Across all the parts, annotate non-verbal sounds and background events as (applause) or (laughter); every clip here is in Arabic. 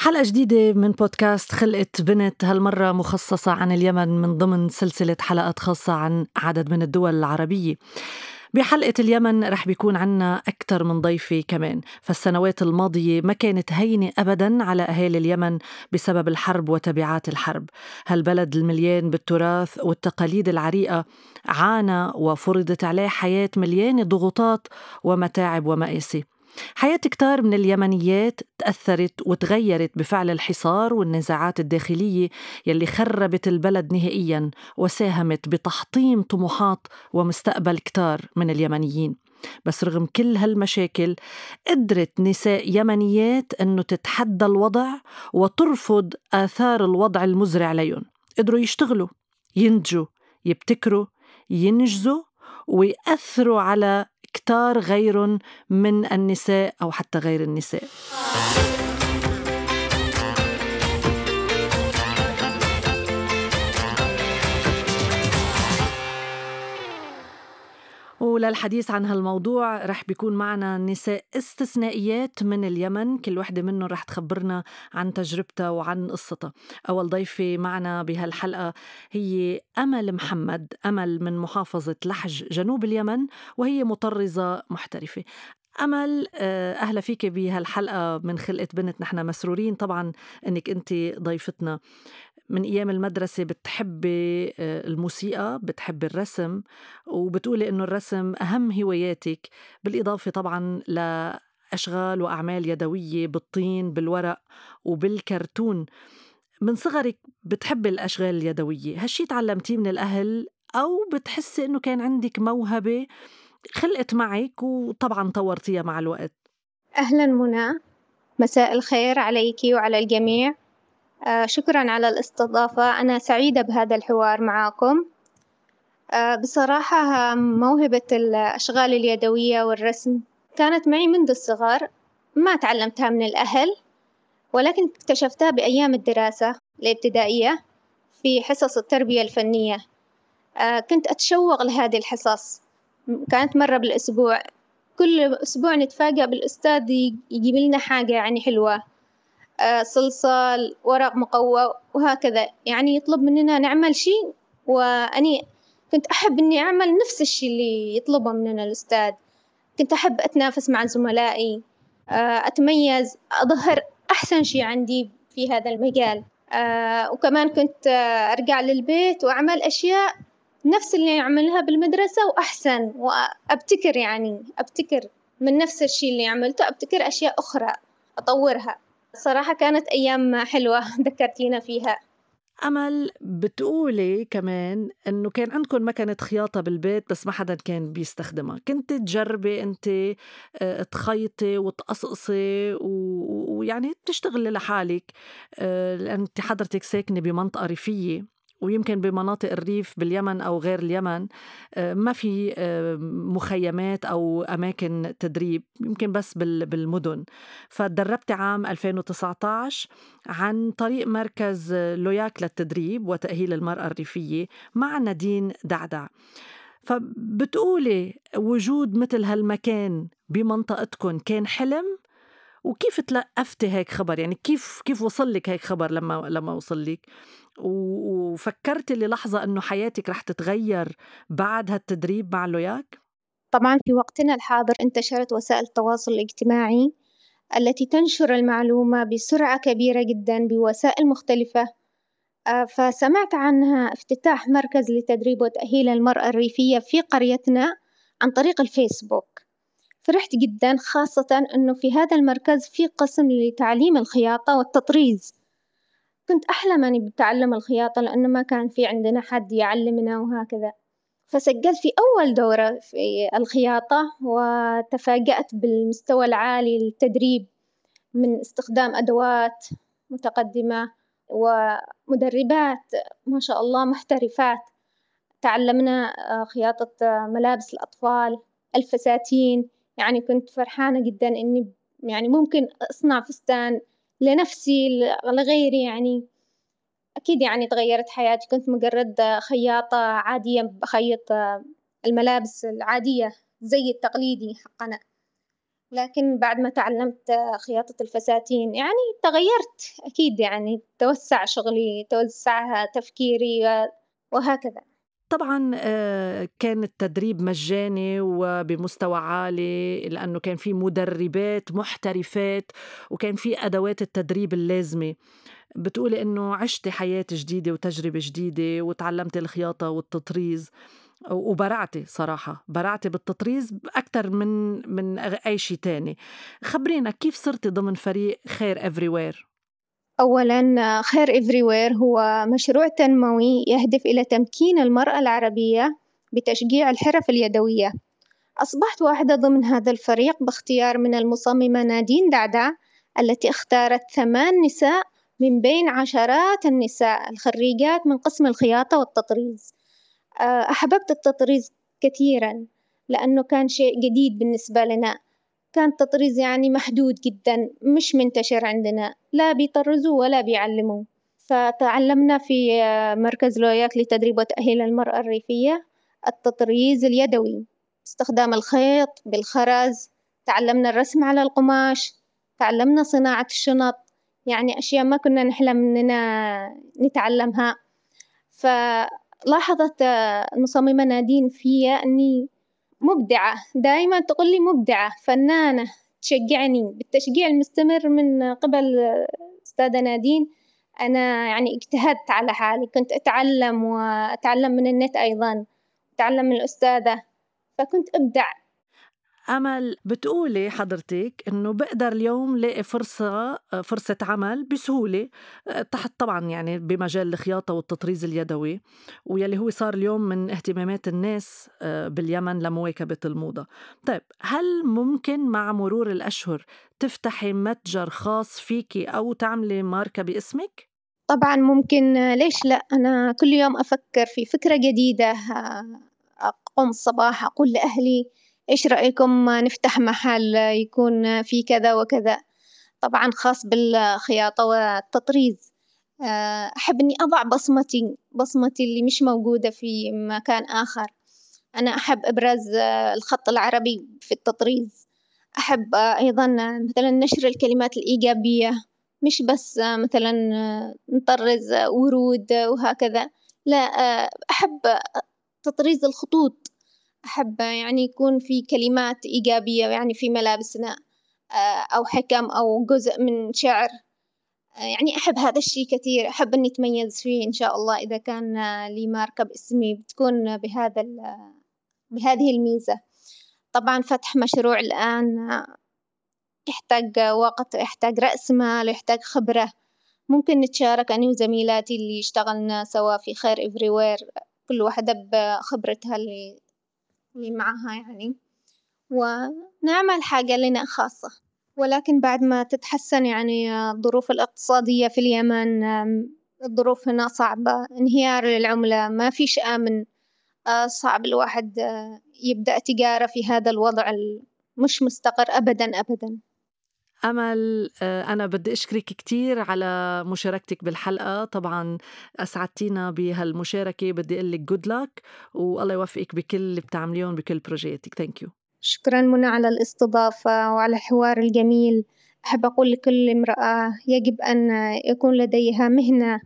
حلقة جديدة من بودكاست خلقت بنت هالمرة مخصصة عن اليمن من ضمن سلسلة حلقات خاصة عن عدد من الدول العربية. بحلقة اليمن رح بيكون عنا أكثر من ضيفة كمان فالسنوات الماضية ما كانت هينة أبدا على أهالي اليمن بسبب الحرب وتبعات الحرب. هالبلد المليان بالتراث والتقاليد العريقة عانى وفرضت عليه حياة مليانة ضغوطات ومتاعب ومآسي. حياة كتار من اليمنيات تأثرت وتغيرت بفعل الحصار والنزاعات الداخلية يلي خربت البلد نهائيا وساهمت بتحطيم طموحات ومستقبل كتار من اليمنيين. بس رغم كل هالمشاكل قدرت نساء يمنيات إنه تتحدى الوضع وترفض آثار الوضع المزري عليهم قدروا يشتغلوا ينتجوا يبتكروا ينجزوا ويأثروا على كتار غيرهم من النساء أو حتى غير النساء. وللحديث عن هالموضوع رح بيكون معنا نساء استثنائيات من اليمن كل وحدة منهم رح تخبرنا عن تجربتها وعن قصتها. أول ضيفة معنا بهالحلقة هي أمل محمد أمل من محافظة لحج جنوب اليمن وهي مطرزة محترفة. أمل آه، أهلا فيك بهالحلقة من خلقة بنت نحن مسرورين. طبعا أنك أنت ضيفتنا. من أيام المدرسة بتحبي آه، الموسيقى بتحبي الرسم وبتقولي إنه الرسم أهم هواياتك. بالإضافة طبعا لأشغال وأعمال يدوية بالطين بالورق وبالكرتون. من صغرك بتحبي الأشغال اليدوية؟ هالشي تعلمتيه من الأهل؟ أو بتحسي إنه كان عندك موهبة خلقت معك وطبعا طورتيها مع الوقت؟ أهلا منى. مساء الخير عليك وعلى الجميع. شكرا على الاستضافة. أنا سعيدة بهذا الحوار معاكم. آه، بصراحة موهبة الأشغال اليدوية والرسم كانت معي منذ الصغر. ما تعلمتها من الأهل ولكن اكتشفتها بأيام الدراسة الابتدائية في حصص التربية الفنية. آه، كنت أتشوق لهذه الحصص. كانت مرة بالأسبوع. كل أسبوع نتفاجأ بالأستاذ يجيب لنا حاجة يعني حلوة. آه، صلصال ورق مقوى وهكذا. يعني يطلب مننا نعمل شيء وأني كنت أحب إني أعمل نفس الشيء اللي يطلبه مننا الأستاذ. كنت أحب أتنافس مع زملائي آه، أتميز أظهر أحسن شيء عندي في هذا المجال. آه، وكمان كنت أرجع للبيت وأعمل أشياء نفس اللي أعملها بالمدرسة وأحسن. وأبتكر يعني أبتكر من نفس الشيء اللي عملته أبتكر أشياء أخرى أطورها. صراحة كانت أيام حلوة (laughs) ذكرتينا فيها. أمل بتقولي كمان إنه كان عندكم مكنة خياطة بالبيت بس ما حدا كان بيستخدمها، كنت تجربي أنت آه، تخيطي وتقصقصي ويعني تشتغلي لحالك. آه، لأن أنت حضرتك ساكنة بمنطقة ريفية. ويمكن بمناطق الريف باليمن أو غير اليمن آه، ما في آه، مخيمات أو أماكن تدريب يمكن بس بالمدن. فتدربت عام 2019 عن طريق مركز لوياك للتدريب وتأهيل المرأة الريفية مع نادين دعدع. فبتقولي وجود مثل هالمكان بمنطقتكم كان حلم؟ وكيف تلقفتي هيك خبر؟ يعني كيف كيف وصل لك هيك خبر لما لما وصل لك؟ وفكرتي للحظة أنه حياتك رح تتغير بعد هالتدريب مع لوياك؟ طبعا في وقتنا الحاضر انتشرت وسائل التواصل الاجتماعي التي تنشر المعلومة بسرعة كبيرة جدا بوسائل مختلفة. آه، فسمعت عنها افتتاح مركز لتدريب وتأهيل المرأة الريفية في قريتنا عن طريق الفيسبوك. فرحت جدا خاصة أنه في هذا المركز في قسم لتعليم الخياطة والتطريز. كنت أحلم أني بتعلم الخياطة لأنه ما كان في عندنا حد يعلمنا وهكذا. فسجلت في أول دورة في الخياطة وتفاجأت بالمستوى العالي للتدريب من استخدام أدوات متقدمة ومدربات ما شاء الله محترفات. تعلمنا خياطة ملابس الأطفال الفساتين. يعني كنت فرحانة جدا إني يعني ممكن أصنع فستان لنفسي لغيري يعني. أكيد يعني تغيرت حياتي. كنت مجرد خياطة عادية بخيط الملابس العادية زي التقليدي حقنا لكن بعد ما تعلمت خياطة الفساتين يعني تغيرت أكيد يعني. توسع شغلي توسع تفكيري وهكذا. طبعا آه، كان التدريب مجاني وبمستوى عالي لأنه كان في مدربات محترفات وكان في أدوات التدريب اللازمة. بتقولي إنه عشتي حياة جديدة وتجربة جديدة وتعلمتي الخياطة والتطريز وبرعتي صراحة برعتي بالتطريز أكثر من من أي شيء تاني. خبرينا كيف صرتي ضمن فريق خير Everywhere أولاً خير Everywhere هو مشروع تنموي يهدف إلى تمكين المرأة العربية بتشجيع الحرف اليدوية، أصبحت واحدة ضمن هذا الفريق باختيار من المصممة نادين دعدع التي اختارت ثمان نساء من بين عشرات النساء الخريجات من قسم الخياطة والتطريز، أحببت التطريز كثيراً لأنه كان شيء جديد بالنسبة لنا. كان التطريز يعني محدود جدا مش منتشر عندنا لا بيطرزوا ولا بيعلموا فتعلمنا في مركز لوياك لتدريب وتأهيل المرأة الريفية التطريز اليدوي. استخدام الخيط بالخرز تعلمنا الرسم على القماش تعلمنا صناعة الشنط يعني أشياء ما كنا نحلم إننا نتعلمها. فلاحظت المصممة نادين فيا إني مبدعة. دايما تقول مبدعة فنانة تشجعني. بالتشجيع المستمر من قبل أستاذة نادين أنا يعني اجتهدت على حالي. كنت أتعلم وأتعلم من النت أيضا. أتعلم من الأستاذة. فكنت أبدع. أمل بتقولي حضرتك إنه بقدر اليوم لاقي فرصة فرصة عمل بسهولة تحت طبعا يعني بمجال الخياطة والتطريز اليدوي ويلي هو صار اليوم من اهتمامات الناس آه، باليمن لمواكبة الموضة طيب هل ممكن مع مرور الأشهر تفتحي متجر خاص فيكي أو تعملي ماركة باسمك؟ طبعا ممكن ليش لا أنا كل يوم أفكر في فكرة جديدة أقوم الصباح أقول لأهلي إيش رأيكم نفتح محل يكون فيه كذا وكذا؟ طبعا خاص بالخياطة والتطريز. آه، أحب إني أضع بصمتي بصمتي اللي مش موجودة في مكان آخر. أنا أحب إبراز الخط العربي في التطريز. أحب أيضا مثلا نشر الكلمات الإيجابية. مش بس مثلا نطرز ورود وهكذا. لا أحب تطريز الخطوط. أحب يعني يكون في كلمات إيجابية يعني في ملابسنا آه، أو حكم أو جزء من شعر. آه، يعني أحب هذا الشي كثير أحب إني أتميز فيه إن شاء الله إذا كان لي ماركة باسمي بتكون بهذا بهذه الميزة. طبعا فتح مشروع الآن يحتاج وقت يحتاج رأس مال يحتاج خبرة. ممكن نتشارك أنا وزميلاتي اللي اشتغلنا سوا في خير إفريوير كل واحدة بخبرتها اللي اللي معها يعني. ونعمل حاجة لنا خاصة. ولكن بعد ما تتحسن يعني الظروف الاقتصادية في اليمن الظروف هنا صعبة. انهيار العملة ما فيش آمن آه، صعب الواحد آه، يبدأ تجارة في هذا الوضع مش مستقر أبدا أبدا. أمل آه، أنا بدي أشكرك كتير على مشاركتك بالحلقة. طبعا أسعدتينا بهالمشاركة. بدي أقول لك good luck والله يوفقك بكل اللي بتعمليهم بكل project ك thank you شكرا منى على الاستضافة وعلى الحوار الجميل. أحب أقول لكل امرأة يجب أن يكون لديها مهنة.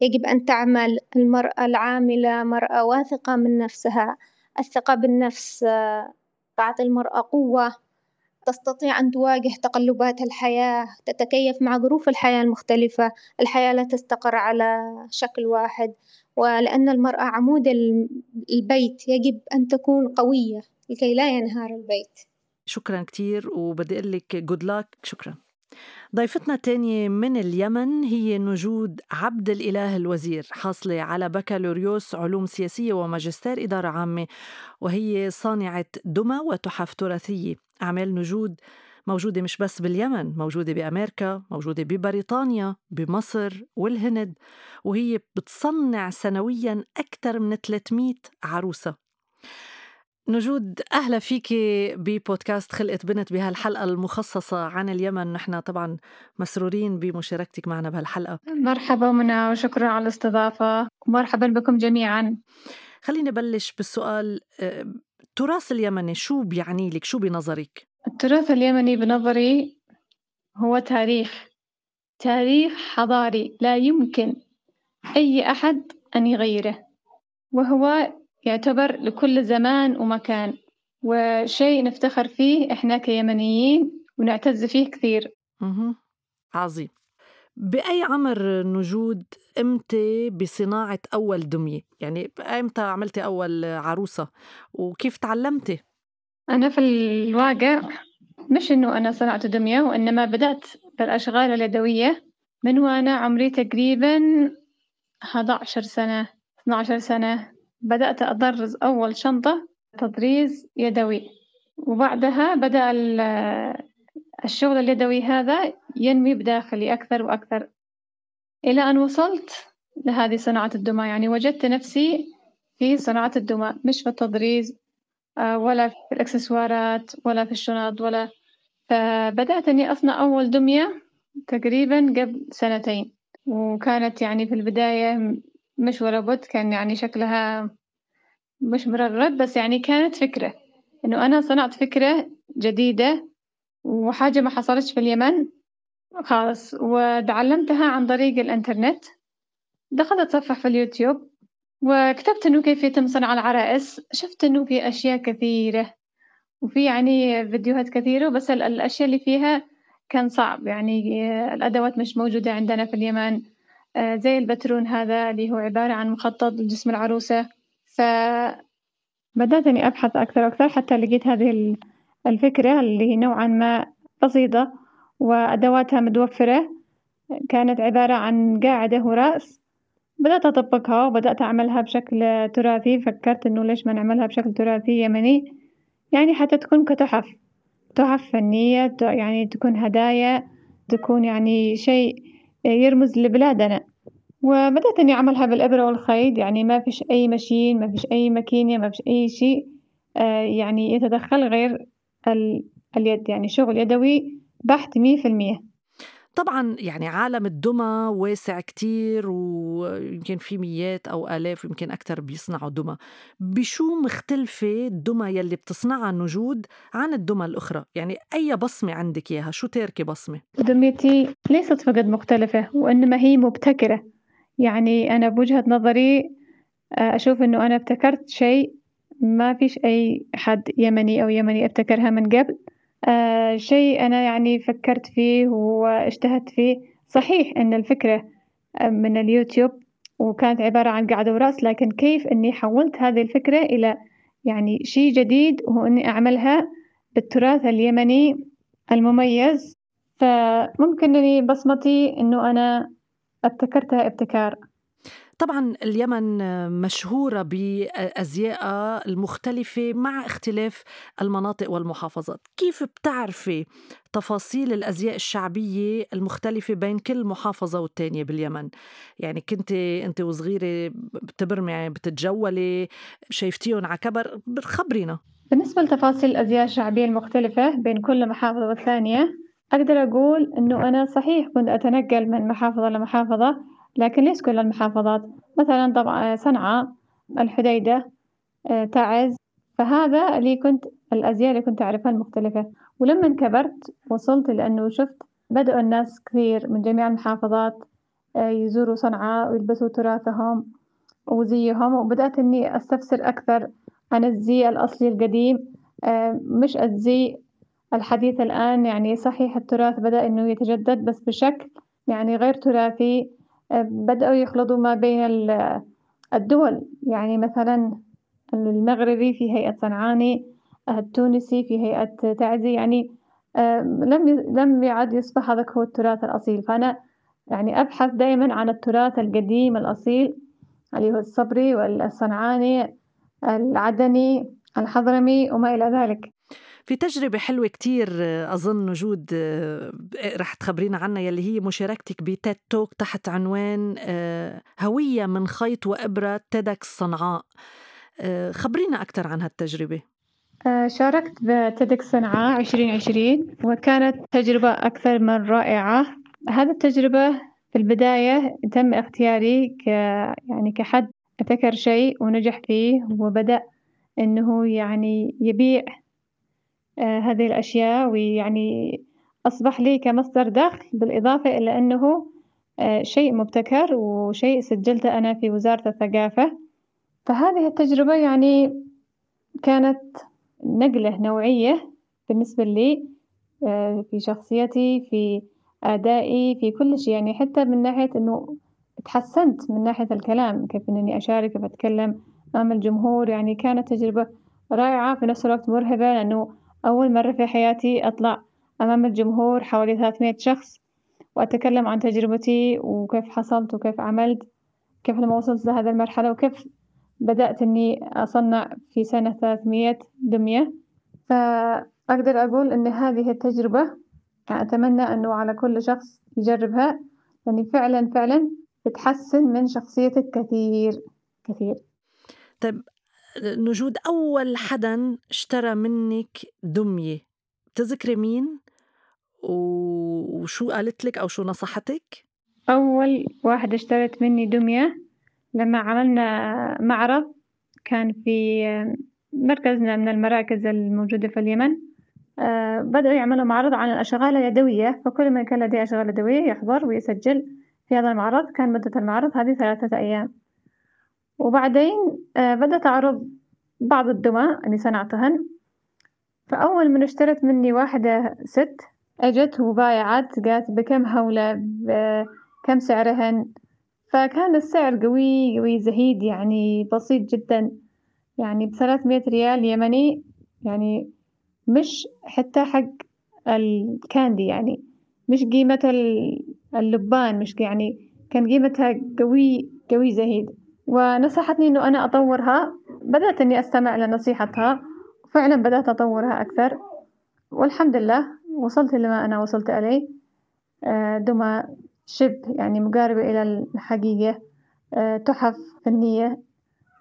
يجب أن تعمل المرأة العاملة مرأة واثقة من نفسها. الثقة بالنفس تعطي المرأة قوة. تستطيع أن تواجه تقلبات الحياة تتكيف مع ظروف الحياة المختلفة. الحياة لا تستقر على شكل واحد ولأن المرأة عمود البيت يجب أن تكون قوية لكي لا ينهار البيت. شكرا كتير وبدي أقول لك جود لاك شكرا. ضيفتنا الثانية من اليمن هي نجود عبد الإله الوزير حاصلة على بكالوريوس علوم سياسية وماجستير إدارة عامة وهي صانعة دمى وتحف تراثية. أعمال نجود موجودة مش بس باليمن موجودة بأمريكا موجودة ببريطانيا بمصر والهند وهي بتصنع سنويا أكثر من 300 عروسة. نجود أهلا فيكي ببودكاست خلقت بنت بهالحلقة المخصصة عن اليمن. نحن طبعا مسرورين بمشاركتك معنا بهالحلقة. مرحبا منى وشكرا على الاستضافة. ومرحبا بكم جميعا. خليني بلش بالسؤال التراث اليمني شو بيعني لك؟ شو بنظرك؟ التراث اليمني بنظري هو تاريخ تاريخ حضاري لا يمكن أي أحد أن يغيره وهو يعتبر لكل زمان ومكان وشيء نفتخر فيه إحنا كيمنيين ونعتز فيه كثير. عظيم. بأي عمر نجود إمتى بصناعة أول دمية؟ يعني إمتى عملتي أول عروسة؟ وكيف تعلمتي؟ أنا في الواقع مش إنه أنا صنعت دمية وإنما بدأت بالأشغال اليدوية من وأنا عمري تقريبا 11 سنة 12 سنة بدأت أطرز أول شنطة تطريز يدوي وبعدها بدأ الشغل اليدوي هذا ينمي بداخلي أكثر وأكثر. إلى أن وصلت لهذه صناعة الدمى يعني وجدت نفسي في صناعة الدمى مش في التطريز آه، ولا في الإكسسوارات ولا في الشنط ولا. فبدأت إني أصنع أول دمية تقريبا قبل سنتين. وكانت يعني في البداية مش ولا بد كان يعني شكلها مش مرغب بس يعني كانت فكرة. إنه أنا صنعت فكرة جديدة وحاجة ما حصلتش في اليمن. خالص وتعلمتها عن طريق الإنترنت. دخلت أتصفح في اليوتيوب وكتبت إنه كيف يتم صنع العرائس. شفت إنه في أشياء كثيرة وفي يعني فيديوهات كثيرة بس الأشياء اللي فيها كان صعب. يعني الأدوات مش موجودة عندنا في اليمن. آه، زي البترون هذا اللي هو عبارة عن مخطط لجسم العروسة. فبدأت إني أبحث أكثر وأكثر حتى لقيت هذه الفكرة اللي نوعا ما بسيطة وأدواتها متوفرة. كانت عبارة عن قاعدة ورأس. بدأت أطبقها وبدأت أعملها بشكل تراثي. فكرت إنه ليش ما نعملها بشكل تراثي يمني؟ يعني حتى تكون كتحف. تحف فنية يعني تكون هدايا تكون يعني شيء يرمز لبلادنا. وبدأت إني أعملها بالإبرة والخيط. يعني ما فيش أي ماشين ما فيش أي ماكينة ما فيش أي شيء آه، يعني يتدخل غير اليد يعني شغل يدوي بحت مية في المية. طبعا يعني عالم الدمى واسع كتير ويمكن في ميات أو آلاف ويمكن أكثر بيصنعوا دمى. بشو مختلفة الدمى يلي بتصنعها النجود عن الدمى الأخرى؟ يعني أي بصمة عندك إياها؟ شو تاركي بصمة؟ دميتي ليست فقط مختلفة وإنما هي مبتكرة. يعني أنا بوجهة نظري آه، أشوف إنه أنا ابتكرت شيء ما فيش أي حد يمني أو يمني أبتكرها من قبل. آه شيء أنا يعني فكرت فيه واجتهدت فيه. صحيح إن الفكرة آه، من اليوتيوب وكانت عبارة عن قاعدة وراس لكن كيف إني حولت هذه الفكرة إلى يعني شيء جديد وهو إني أعملها بالتراث اليمني المميز. فممكن إني بصمتي إنه أنا أبتكرتها ابتكار. طبعا اليمن مشهورة بأزيائها المختلفة مع اختلاف المناطق والمحافظات. كيف بتعرفي تفاصيل الأزياء الشعبية المختلفة بين كل محافظة والتانية باليمن؟ يعني كنت أنت وصغيرة بتبرمي بتتجولي شايفتيهم على كبر خبرينا بالنسبة لتفاصيل الأزياء الشعبية المختلفة بين كل محافظة والثانية أقدر أقول إنه أنا صحيح كنت أتنقل من محافظة لمحافظة لكن ليس كل المحافظات؟ مثلا طبعا صنعاء الحديدة آه، تعز. فهذا اللي كنت الأزياء اللي كنت أعرفها المختلفة. ولما كبرت وصلت لأنه شفت بدأوا الناس كثير من جميع المحافظات آه، يزوروا صنعاء ويلبسوا تراثهم وزيهم. وبدأت إني أستفسر أكثر عن الزي الأصلي القديم. آه، مش الزي الحديث الآن يعني صحيح التراث بدأ إنه يتجدد بس بشكل يعني غير تراثي. بدأوا يخلطوا ما بين الدول. يعني مثلا المغربي في هيئة صنعاني التونسي في هيئة تعزي. يعني لم لم يعد يصبح هذا هو التراث الأصيل. فأنا يعني أبحث دائما عن التراث القديم الأصيل اللي هو الصبري والصنعاني العدني الحضرمي وما إلى ذلك. في تجربة حلوة كتير أظن وجود رح تخبرينا عنها يلي هي مشاركتك بتيد توك تحت عنوان آه، هوية من خيط وإبرة تيدكس صنعاء. آه، خبرينا أكثر عن هالتجربة. آه، شاركت بتيدكس صنعاء 2020 وكانت تجربة أكثر من رائعة. هذه التجربة في البداية تم اختياري ك يعني كحد ابتكر شيء ونجح فيه وبدأ إنه يعني يبيع آه، هذه الأشياء ويعني أصبح لي كمصدر دخل بالإضافة إلى أنه آه، شيء مبتكر وشيء سجلته أنا في وزارة الثقافة. فهذه التجربة يعني كانت نقلة نوعية بالنسبة لي آه، في شخصيتي في أدائي في كل شيء. يعني حتى من ناحية إنه تحسنت من ناحية الكلام كيف إني أشارك كيف أتكلم أمام الجمهور. يعني كانت تجربة رائعة في نفس الوقت مرهبة لأنه أول مرة في حياتي أطلع أمام الجمهور حوالي ثلاثمية شخص وأتكلم عن تجربتي وكيف حصلت وكيف عملت كيف لما وصلت لهذه المرحلة وكيف بدأت إني أصنع في سنة ثلاثمية دمية. فأقدر أقول إن هذه التجربة أتمنى إنه على كل شخص يجربها يعني فعلا فعلا بتحسن من شخصيتك كثير كثير. طيب نجود أول حدا اشترى منك دمية بتذكري مين؟ وشو قالت لك أو شو نصحتك؟ أول واحدة اشترت مني دمية لما عملنا معرض كان في مركزنا من المراكز الموجودة في اليمن. آه، بدأوا يعملوا معرض عن الأشغال اليدوية فكل من كان لديه أشغال يدوية يحضر ويسجل في هذا المعرض. كان مدة المعرض هذه ثلاثة أيام. وبعدين آه، بدأت أعرض بعض الدمى اللي صنعتهن. فأول من اشترت مني واحدة ست أجت وبايعت قالت بكم هولة بكم سعرهن؟ فكان السعر قوي قوي زهيد يعني بسيط جدا. يعني بثلاثمية ريال يمني يعني مش حتى حق الكاندي يعني مش قيمة اللبان مش يعني كان قيمتها قوي قوي زهيد. ونصحتني إنه أنا أطورها. بدأت إني أستمع لنصيحتها. وفعلا بدأت أطورها أكثر. والحمد لله وصلت لما أنا وصلت إليه آه، دمى شبه يعني مقاربة إلى الحقيقة. آه، تحف فنية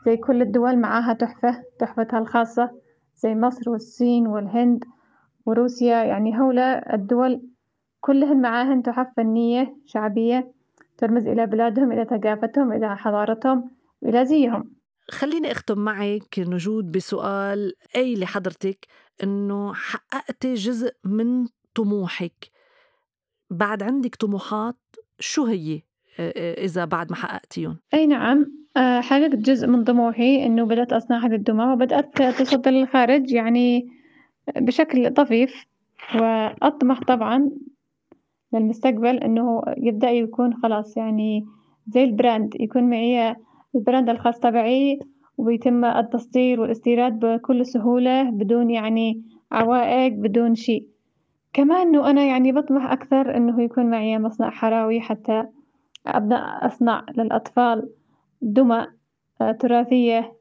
زي كل الدول معاها تحفة تحفتها الخاصة زي مصر والصين والهند وروسيا. يعني هؤلاء الدول كلهن معاهن تحف فنية شعبية ترمز إلى بلادهم إلى ثقافتهم إلى حضارتهم وإلى زيهم. خليني أختم معك نجود بسؤال أي لحضرتك إنه حققتي جزء من طموحك. بعد عندك طموحات شو هي؟ إذا بعد ما حققتيهم؟ أي نعم. حققت جزء من طموحي إنه بدأت أصنع هذه الدمى وبدأت تصدر للخارج يعني بشكل طفيف وأطمح طبعا للمستقبل إنه يبدأ يكون خلاص يعني زي ال brand يكون معي ال brand الخاص تبعي ويتم التصدير والاستيراد بكل سهولة بدون يعني عوائق بدون شيء. كمان إنه أنا يعني بطمح أكثر إنه يكون معي مصنع حراوي حتى أبدأ أصنع للأطفال دمى آه، تراثية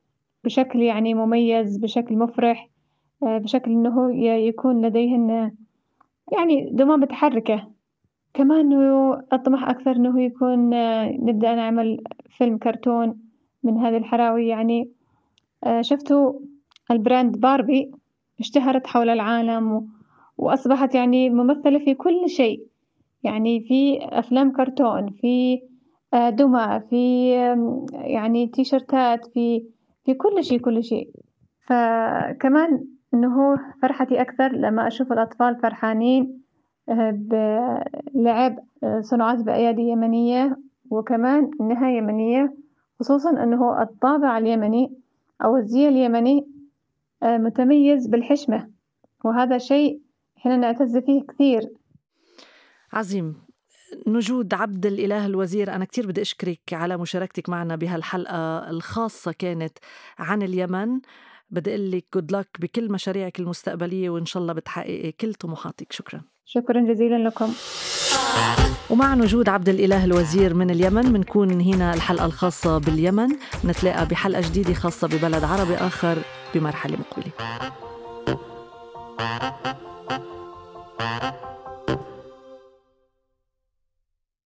بشكل يعني مميز بشكل مفرح آه، بشكل إنه يكون لديهن يعني دمى متحركة. كمان أطمح أكثر إنه يكون آه، نبدأ نعمل فيلم كرتون من هذه الحراوي. يعني شفتوا البراند باربي؟ اشتهرت حول العالم وأصبحت يعني ممثلة في كل شيء. يعني في أفلام كرتون في آه، دمى في يعني تيشرتات في في كل شيء كل شيء. فكمان إنه فرحتي أكثر لما أشوف الأطفال فرحانين آه، بلعب آه، صناعات بأيادي يمنية وكمان إنها يمنية خصوصا إنه الطابع اليمني أو الزي اليمني متميز بالحشمة وهذا شيء إحنا نعتز فيه كثير. عظيم. نجود عبد الإله الوزير أنا كتير بدي أشكرك على مشاركتك معنا بهالحلقة الخاصة كانت عن اليمن. بدي أقول لك جود لك بكل مشاريعك المستقبلية وإن شاء الله بتحققي كل طموحاتك. شكرا. شكرا جزيلا لكم. ومع نجود عبد الإله الوزير من اليمن بنكون هنا الحلقة الخاصة باليمن. نتلاقى بحلقة جديدة خاصة ببلد عربي آخر بمرحلة مقبلة.